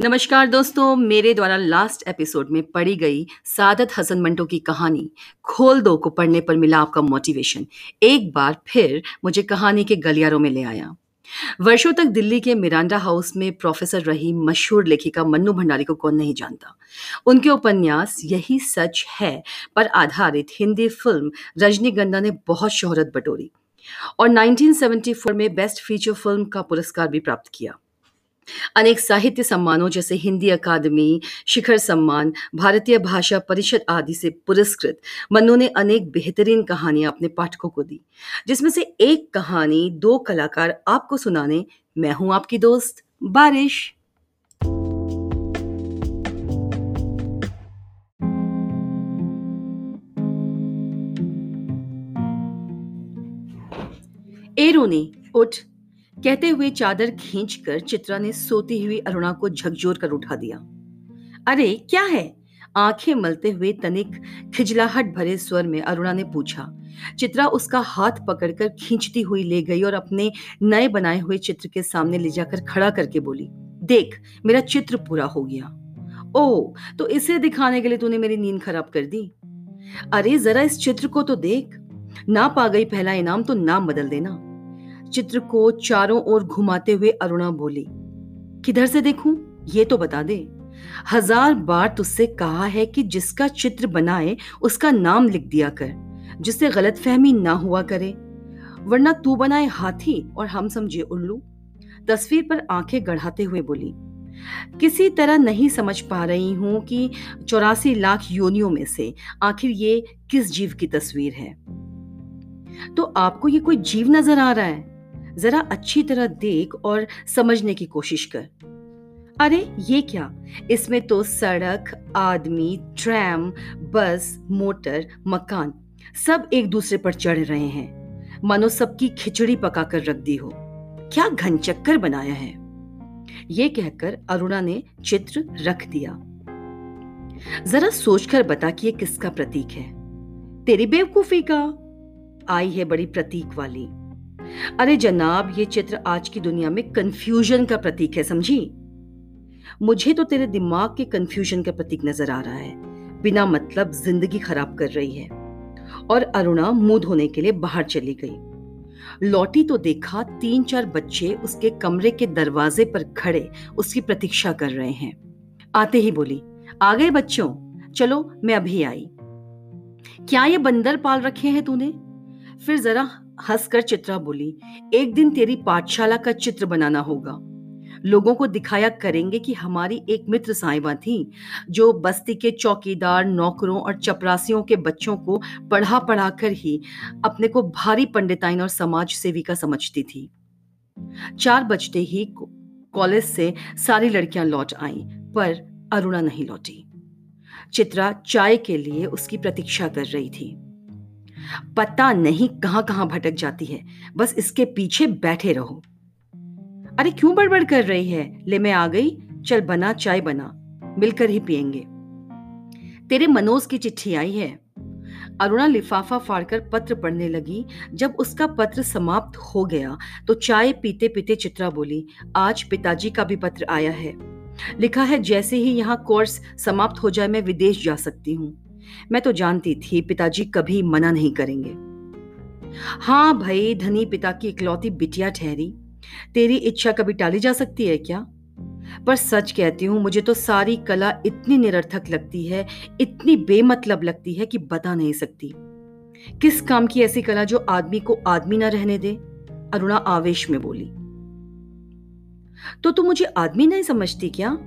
नमस्कार दोस्तों, मेरे द्वारा लास्ट एपिसोड में पढ़ी गई सादत हसन मंटो की कहानी, खोल दो को पढ़ने पर मिला आपका मोटिवेशन एक बार फिर मुझे कहानी के गलियारों में ले आया। वर्षों तक दिल्ली के मिरांडा हाउस में प्रोफेसर रही मशहूर लेखिका मन्नू भंडारी को कौन नहीं जानता। उनके उपन्यास यही सच है, पर आधारित हिंदी फ़िल्म रजनीगंधा ने बहुत शोहरत बटोरी और 1974 में बेस्ट फीचर फ़िल्म का पुरस्कार भी प्राप्त किया। अनेक साहित्य सम्मानों जैसे हिंदी अकादमी, शिखर सम्मान, भारतीय भाषा परिषद आदि से पुरस्कृत मन्नू ने अनेक बेहतरीन कहानियाँ अपने पाठकों को दी, जिसमें से एक कहानी दो कलाकार आपको सुनाने, मैं हूँ आपकी दोस्त बारिश। ए रोनी उठ कहते हुए चादर खींचकर चित्रा ने सोती हुई अरुणा को झकझोर कर उठा दिया। अरे, क्या है? आँखें मलते हुए तनिक खिजलाहट भरे स्वर में अरुणा ने पूछा। चित्रा उसका हाथ पकड़कर खींचती हुई ले गई और अपने नए बनाए हुए चित्र के सामने ले जाकर खड़ा करके बोली, देख, मेरा चित्र पूरा हो गया। ओ तो इसे दिखाने के लिए तूने मेरी नींद खराब कर दी? अरे, जरा इस चित्र को तो देख। ना पा गई पहला इनाम तो नाम बदल देना। चित्र को चारों ओर घुमाते हुए अरुणा बोली, किधर से देखूँ? ये तो बता दे। हज़ार बार तुझसे कहा है कि जिसका चित्र बनाए, उसका नाम लिख दिया कर, जिससे गलतफहमी ना हुआ करे। वरना तू बनाए हाथी और हम समझे उल्लू। तस्वीर पर आँखें गढ़ाते हुए बोली, किसी तरह नहीं समझ पा रही हूँ कि चौरासी लाख योनियों में से आखिर ये किस जीव की तस्वीर है? तो आपको ये कोई जीव नज़र आ रहा है? जरा अच्छी तरह देख और समझने की कोशिश कर। अरे, ये क्या? इसमें तो सड़क, आदमी, ट्रैम, बस, मोटर, मकान, सब एक दूसरे पर चढ़ रहे हैं। मानो सबकी खिचड़ी पकाकर रख दी हो। क्या घनचक्कर बनाया है? ये कहकर अरुणा ने चित्र रख दिया। जरा सोचकर बता कि ये किसका प्रतीक है? तेरी बेवकूफ़ी का? आई है बड़ी प्रतीक वाली। अरे जनाब, ये चित्र आज की दुनिया में कंफ्यूजन का प्रतीक है, समझी? मुझे तो तेरे दिमाग के कंफ्यूजन का प्रतीक नज़र आ रहा है। बिना मतलब ज़िंदगी खराब कर रही है। और अरुणा मुँह धोने के लिए बाहर चली गई। लौटी तो देखा तीन चार बच्चे उसके कमरे के दरवाजे पर खड़े उसकी प्रतीक्षा कर रहे हैं। आते ही बोली, आ गए बच्चों? चलो, मैं अभी आई। क्या ये बंदर पाल रखे हैं तूने? फिर जरा हंसकर चित्रा बोली, एक दिन तेरी पाठशाला का चित्र बनाना होगा। लोगों को दिखाया करेंगे कि हमारी एक मित्र साहिबा थी, जो बस्ती के चौकीदार, नौकरों और चपरासियों के बच्चों को पढ़ा पढ़ा कर ही अपने को भारी पंडिताइन और समाज सेविका समझती थी। चार बजते ही कॉलेज से सारी लड़कियाँ लौट आईं, पर अरुणा नहीं लौटी। चित्रा चाय के लिए उसकी प्रतीक्षा कर रही थी। पता नहीं कहाँ कहाँ भटक जाती है। बस इसके पीछे बैठे रहो। अरे क्यों बड़बड़ कर रही है? ले मैं आ गई। चल बना, चाय बना। मिलकर ही पियेंगे। तेरे मनोज की चिट्ठी आई है। अरुणा लिफाफा फाड़कर पत्र पढ़ने लगी। जब उसका पत्र समाप्त हो गया तो चाय पीते पीते चित्रा बोली, आज पिताजी का भी पत्र आया है। लिखा है, जैसे ही यहाँ कोर्स समाप्त हो जाए, मैं विदेश जा सकती हूँ। मैं तो जानती थी पिताजी कभी मना नहीं करेंगे। हाँ भाई, धनी पिता की इकलौती बिटिया ठहरी। तेरी इच्छा कभी टाली जा सकती है क्या? पर सच कहती हूँ, मुझे तो सारी कला इतनी निरर्थक लगती है, इतनी बेमतलब लगती है कि बता नहीं सकती। किस काम की ऐसी कला जो आदमी को आदमी ना रहने दे? अरुणा आवेश में बोली। तो तू मुझे आदमी नहीं समझती क्या?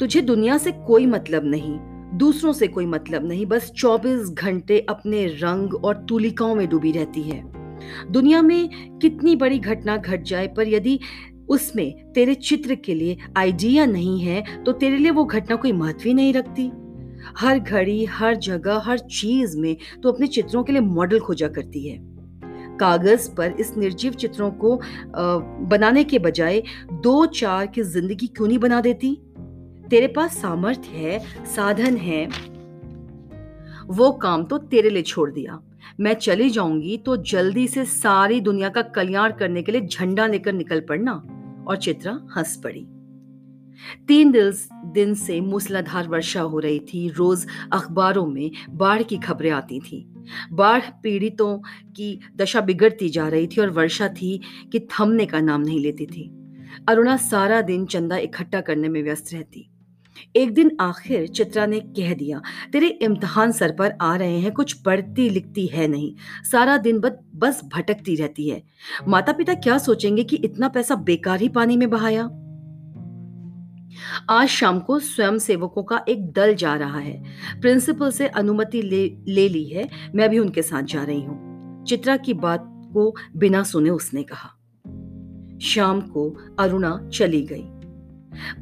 तुझे दुनिया से कोई मतलब नहीं। दूसरों से कोई मतलब नहीं, बस 24 घंटे अपने रंग और तुलिकाओं में डूबी रहती है। दुनिया में कितनी बड़ी घटना घट जाए, पर यदि उसमें तेरे चित्र के लिए आइडिया नहीं है तो तेरे लिए वो घटना कोई महत्व ही नहीं रखती। हर घड़ी, हर जगह, हर चीज़ में तो अपने चित्रों के लिए मॉडल खोजा करती है। कागज़ पर इस निर्जीव चित्रों को बनाने के बजाय दो चार की ज़िंदगी क्यों नहीं बना देती? तेरे पास सामर्थ्य है, साधन है। वो काम तो तेरे लिए छोड़ दिया। मैं चली जाऊँगी तो जल्दी से सारी दुनिया का कल्याण करने के लिए झंडा लेकर निकल पड़ना। और चित्रा हंस पड़ी। तीन दिन से मूसलाधार वर्षा हो रही थी। रोज अखबारों में बाढ़ की खबरें आती थी। बाढ़ पीड़ितों की दशा बिगड़ती जा रही थी और वर्षा थी कि थमने का नाम नहीं लेती थी। अरुणा सारा दिन चंदा इकट्ठा करने में व्यस्त रहती। एक दिन आखिर चित्रा ने कह दिया तेरे इम्तहान सर पर आ रहे हैं कुछ पढ़ती लिखती है नहीं। सारा दिन बद बस भटकती रहती है। माता पिता क्या सोचेंगे कि इतना पैसा बेकार ही पानी में बहाया? आज शाम को स्वयं सेवकों का एक दल जा रहा है। प्रिंसिपल से अनुमति ले, ले ली है। मैं भी उनके साथ जा रही हूँ। चित्रा की बात को बिना सुने उसने कहा। शाम को अरुणा चली गई।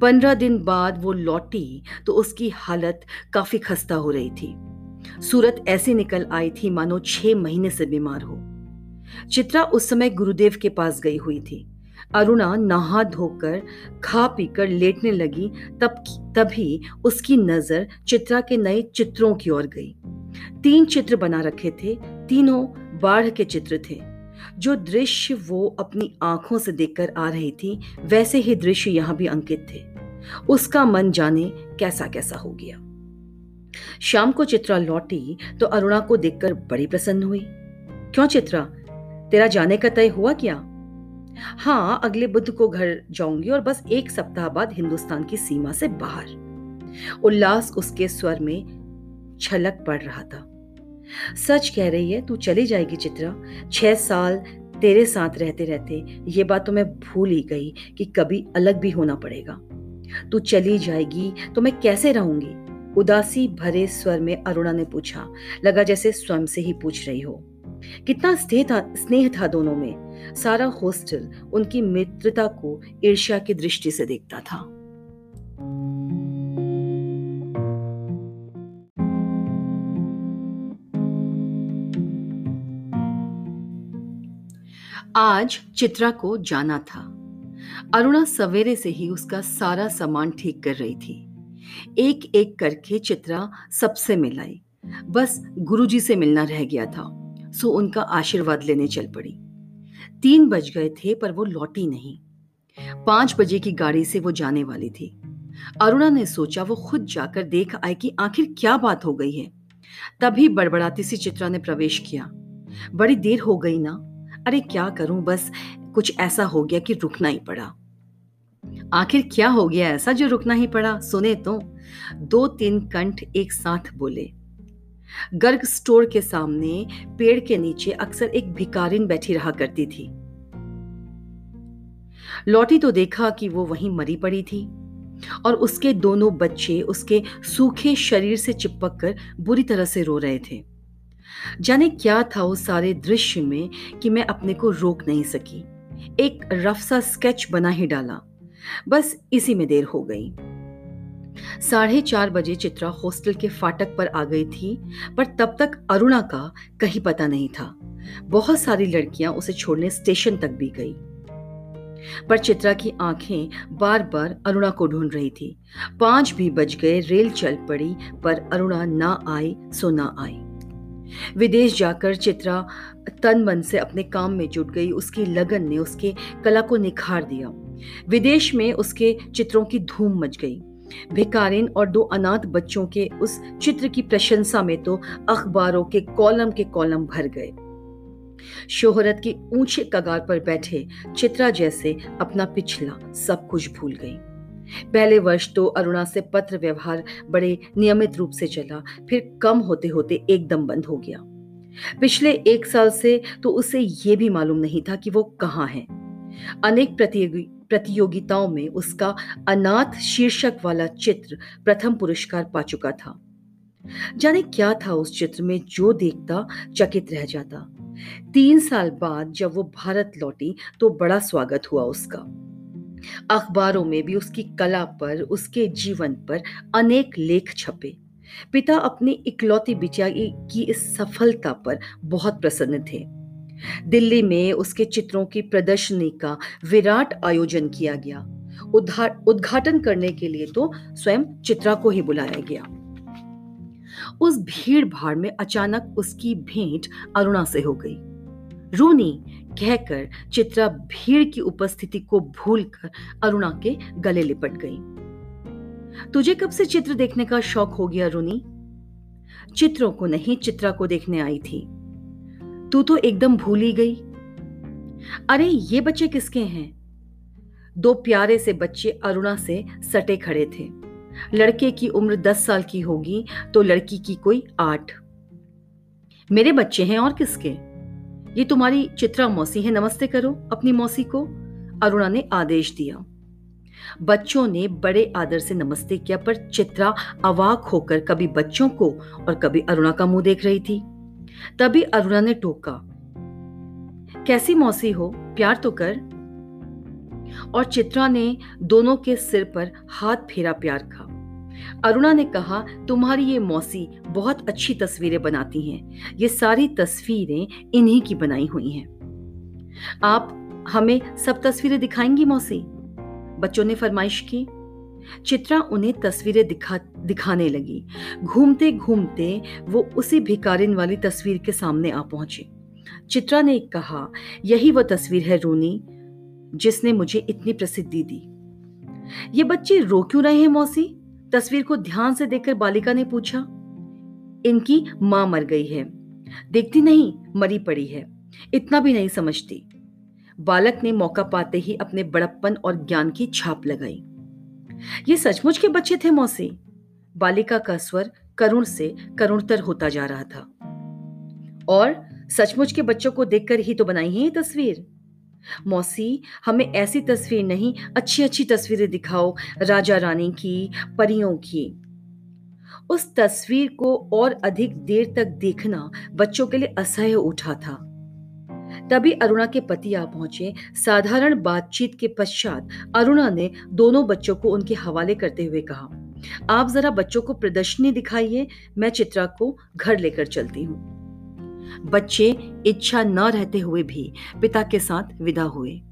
पंद्रह दिन बाद वो लौटी तो उसकी हालत काफ़ी खस्ता हो रही थी। सूरत ऐसे निकल आई थी मानो छह महीने से बीमार हो। चित्रा उस समय गुरुदेव के पास गई हुई थी। अरुणा नहा धोकर, खा पीकर लेटने लगी, तब तभी उसकी नज़र चित्रा के नए चित्रों की ओर गई। तीन चित्र बना रखे थे, तीनों बाढ़ के चित्र थे। जो दृश्य वो अपनी आँखों से देखकर आ रही थी, वैसे ही दृश्य यहाँ भी अंकित थे। उसका मन जाने कैसा कैसा हो गया। शाम को चित्रा लौटी तो अरुणा को देखकर बड़ी प्रसन्न हुई। क्यों चित्रा? तेरा जाने का तय हुआ क्या? हाँ अगले बुध को घर जाऊँगी और बस एक सप्ताह बाद हिंदुस्तान की सीमा से बाहर। उल्लास उसके स्वर में छलक पड़ रहा था। सच कह रही है, तू चली जाएगी चित्रा। छह साल तेरे साथ रहते रहते ये बात तो मैं भूल ही गई कि कभी अलग भी होना पड़ेगा। तू चली जाएगी तो मैं कैसे रहूँगी? उदासी भरे स्वर में अरुणा ने पूछा। लगा जैसे स्वयं से ही पूछ रही हो। कितना स्नेह था स्नेह था दोनों में। सारा हॉस्टल उनकी मित्रता को ईर्ष्या की दृष्टि से देखता था। आज चित्रा को जाना था। अरुणा सवेरे से ही उसका सारा सामान ठीक कर रही थी। एक एक करके चित्रा सबसे मिलाई। बस गुरुजी से मिलना रह गया था, सो उनका आशीर्वाद लेने चल पड़ी। तीन बज गए थे, पर वो लौटी नहीं। पाँच बजे की गाड़ी से वो जाने वाली थी। अरुणा ने सोचा, वो खुद जाकर देख आए कि आखिर क्या बात हो गई है। तभी बड़बड़ाती सी चित्रा ने प्रवेश किया। बड़ी देर हो गई ना अरे क्या करूँ, बस कुछ ऐसा हो गया कि रुकना ही पड़ा। आखिर क्या हो गया ऐसा जो रुकना ही पड़ा, सुने तो? दो तीन कंठ एक साथ बोले। गर्ग स्टोर के सामने पेड़ के नीचे अक्सर एक भिकारिन बैठी रहा करती थी। लौटी तो देखा कि वो वहीं मरी पड़ी थी और उसके दोनों बच्चे उसके सूखे शरीर से चिपक कर बुरी तरह से रो रहे थे। जाने क्या था उस सारे दृश्य में कि मैं अपने को रोक नहीं सकी। एक रफ सा स्केच बना ही डाला। बस इसी में देर हो गई। साढ़े चार बजे चित्रा हॉस्टल के फाटक पर आ गई थी, पर तब तक अरुणा का कहीं पता नहीं था। बहुत सारी लड़कियाँ उसे छोड़ने स्टेशन तक भी गई। पर चित्रा की आँखें बार बार अरुणा को ढूंढ रही थी। पाँच भी बज गए, रेल चल पड़ी, पर अरुणा ना आई, सो ना आई। विदेश जाकर चित्रा तन मन से अपने काम में जुट गई। उसकी लगन ने उसके कला को निखार दिया। विदेश में उसके चित्रों की धूम मच गई। भिकारिन और दो अनाथ बच्चों के उस चित्र की प्रशंसा में तो अखबारों के कॉलम के कॉलम भर गए। शोहरत की ऊँचे कगार पर बैठे चित्रा जैसे अपना पिछला सब कुछ भूल गई। पहले वर्ष तो अरुणा से पत्र व्यवहार बड़े नियमित रूप से चला, फिर कम होते होते एकदम बंद हो गया। पिछले एक साल से तो उसे यह भी मालूम नहीं था कि वो कहाँ है। अनेक प्रतियोगी, प्रतियोगिताओं में उसका अनाथ शीर्षक वाला चित्र प्रथम पुरस्कार पा चुका था। जाने क्या था उस चित्र में जो देखता चकित रह जाता। तीन साल बाद जब वो भारत लौटी तो बड़ा स्वागत हुआ उसका। अखबारों में भी उसकी कला पर, उसके जीवन पर अनेक लेख छपे। पिता अपनी इकलौती बिटिया की इस सफलता पर बहुत प्रसन्न थे। दिल्ली में उसके चित्रों की प्रदर्शनी का विराट आयोजन किया गया। उद्घाटन करने के लिए तो स्वयं चित्रा को ही बुलाया गया। उस भीड़ भाड़ में अचानक उसकी भेंट अरुणा से हो गई। रूनी कहकर चित्रा भीड़ की उपस्थिति को भूलकर अरुणा के गले लिपट गई। तुझे कब से चित्र देखने का शौक हो गया, रुनी? चित्रों को नहीं, चित्रा को देखने आई थी। तू तो एकदम भूल ही गई। अरे, ये बच्चे किसके हैं? दो प्यारे से बच्चे अरुणा से सटे खड़े थे। लड़के की उम्र दस साल की होगी तो लड़की की कोई आठ। मेरे बच्चे हैं और किसके? ये तुम्हारी चित्रा मौसी है, नमस्ते करो अपनी मौसी को। अरुणा ने आदेश दिया। बच्चों ने बड़े आदर से नमस्ते किया, पर चित्रा अवाक होकर कभी बच्चों को और कभी अरुणा का मुँह देख रही थी। तभी अरुणा ने टोका, कैसी मौसी हो? प्यार तो कर। और चित्रा ने दोनों के सिर पर हाथ फेरा प्यार का अरुणा ने कहा, तुम्हारी ये मौसी बहुत अच्छी तस्वीरें बनाती हैं। ये सारी तस्वीरें इन्हीं की बनाई हुई हैं। आप हमें सब तस्वीरें दिखाएँगी मौसी? बच्चों ने फरमाइश की। चित्रा उन्हें तस्वीरें दिखा, दिखाने लगी। घूमते घूमते वो उसी भिकारिन वाली तस्वीर के सामने आ पहुँची। चित्रा ने कहा, यही वो तस्वीर है रूनी, जिसने मुझे इतनी प्रसिद्धि दी। ये बच्चे रो क्यों रहे हैं मौसी? तस्वीर को ध्यान से देखकर बालिका ने पूछा, इनकी माँ मर गई है। देखती नहीं, मरी पड़ी है। इतना भी नहीं समझती। बालक ने मौका पाते ही अपने बड़प्पन और ज्ञान की छाप लगाई। ये सचमुच के बच्चे थे मौसी? बालिका का स्वर करुण से करुणतर होता जा रहा था। और सचमुच के बच्चों को देखकर ही तो बनाई है ये तस्वीर? मौसी, हमें ऐसी तस्वीर नहीं अच्छी अच्छी तस्वीरें दिखाओ, राजा रानी की, परियों की। उस तस्वीर को और अधिक देर तक देखना बच्चों के लिए असह्य उठा था। तभी अरुणा के पति आ पहुँचे। साधारण बातचीत के पश्चात अरुणा ने दोनों बच्चों को उनके हवाले करते हुए कहा, आप जरा बच्चों को प्रदर्शनी दिखाइए, मैं चित्रा को घर लेकर चलती हूँ। बच्चे इच्छा न रहते हुए भी पिता के साथ विदा हुए।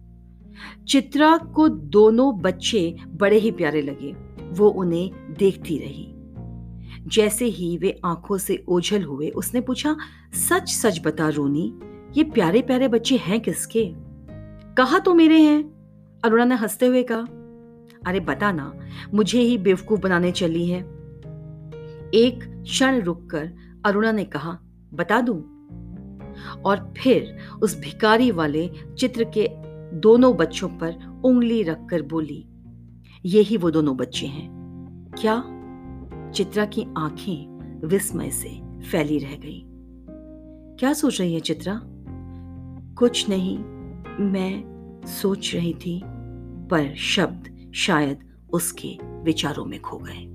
चित्रा को दोनों बच्चे बड़े ही प्यारे लगे। वो उन्हें देखती रही। जैसे ही वे आँखों से ओझल हुए, उसने पूछा सच सच बता रोनी, ये प्यारे प्यारे बच्चे हैं किसके? कहा तो मेरे हैं? अरुणा ने हँसते हुए कहा, अरे बता ना, मुझे ही बेवकूफ़ बनाने चली है। एक क्षण रुककर अरुणा ने कहा, बता दूँ और फिर उस भिकारी वाले चित्र के दोनों बच्चों पर उंगली रखकर बोली, ये ही वो दोनों बच्चे हैं। क्या? चित्रा की आँखें विस्मय से फैली रह गई। क्या सोच रही है चित्रा? कुछ नहीं, मैं सोच रही थी, पर शब्द शायद उसके विचारों में खो गए।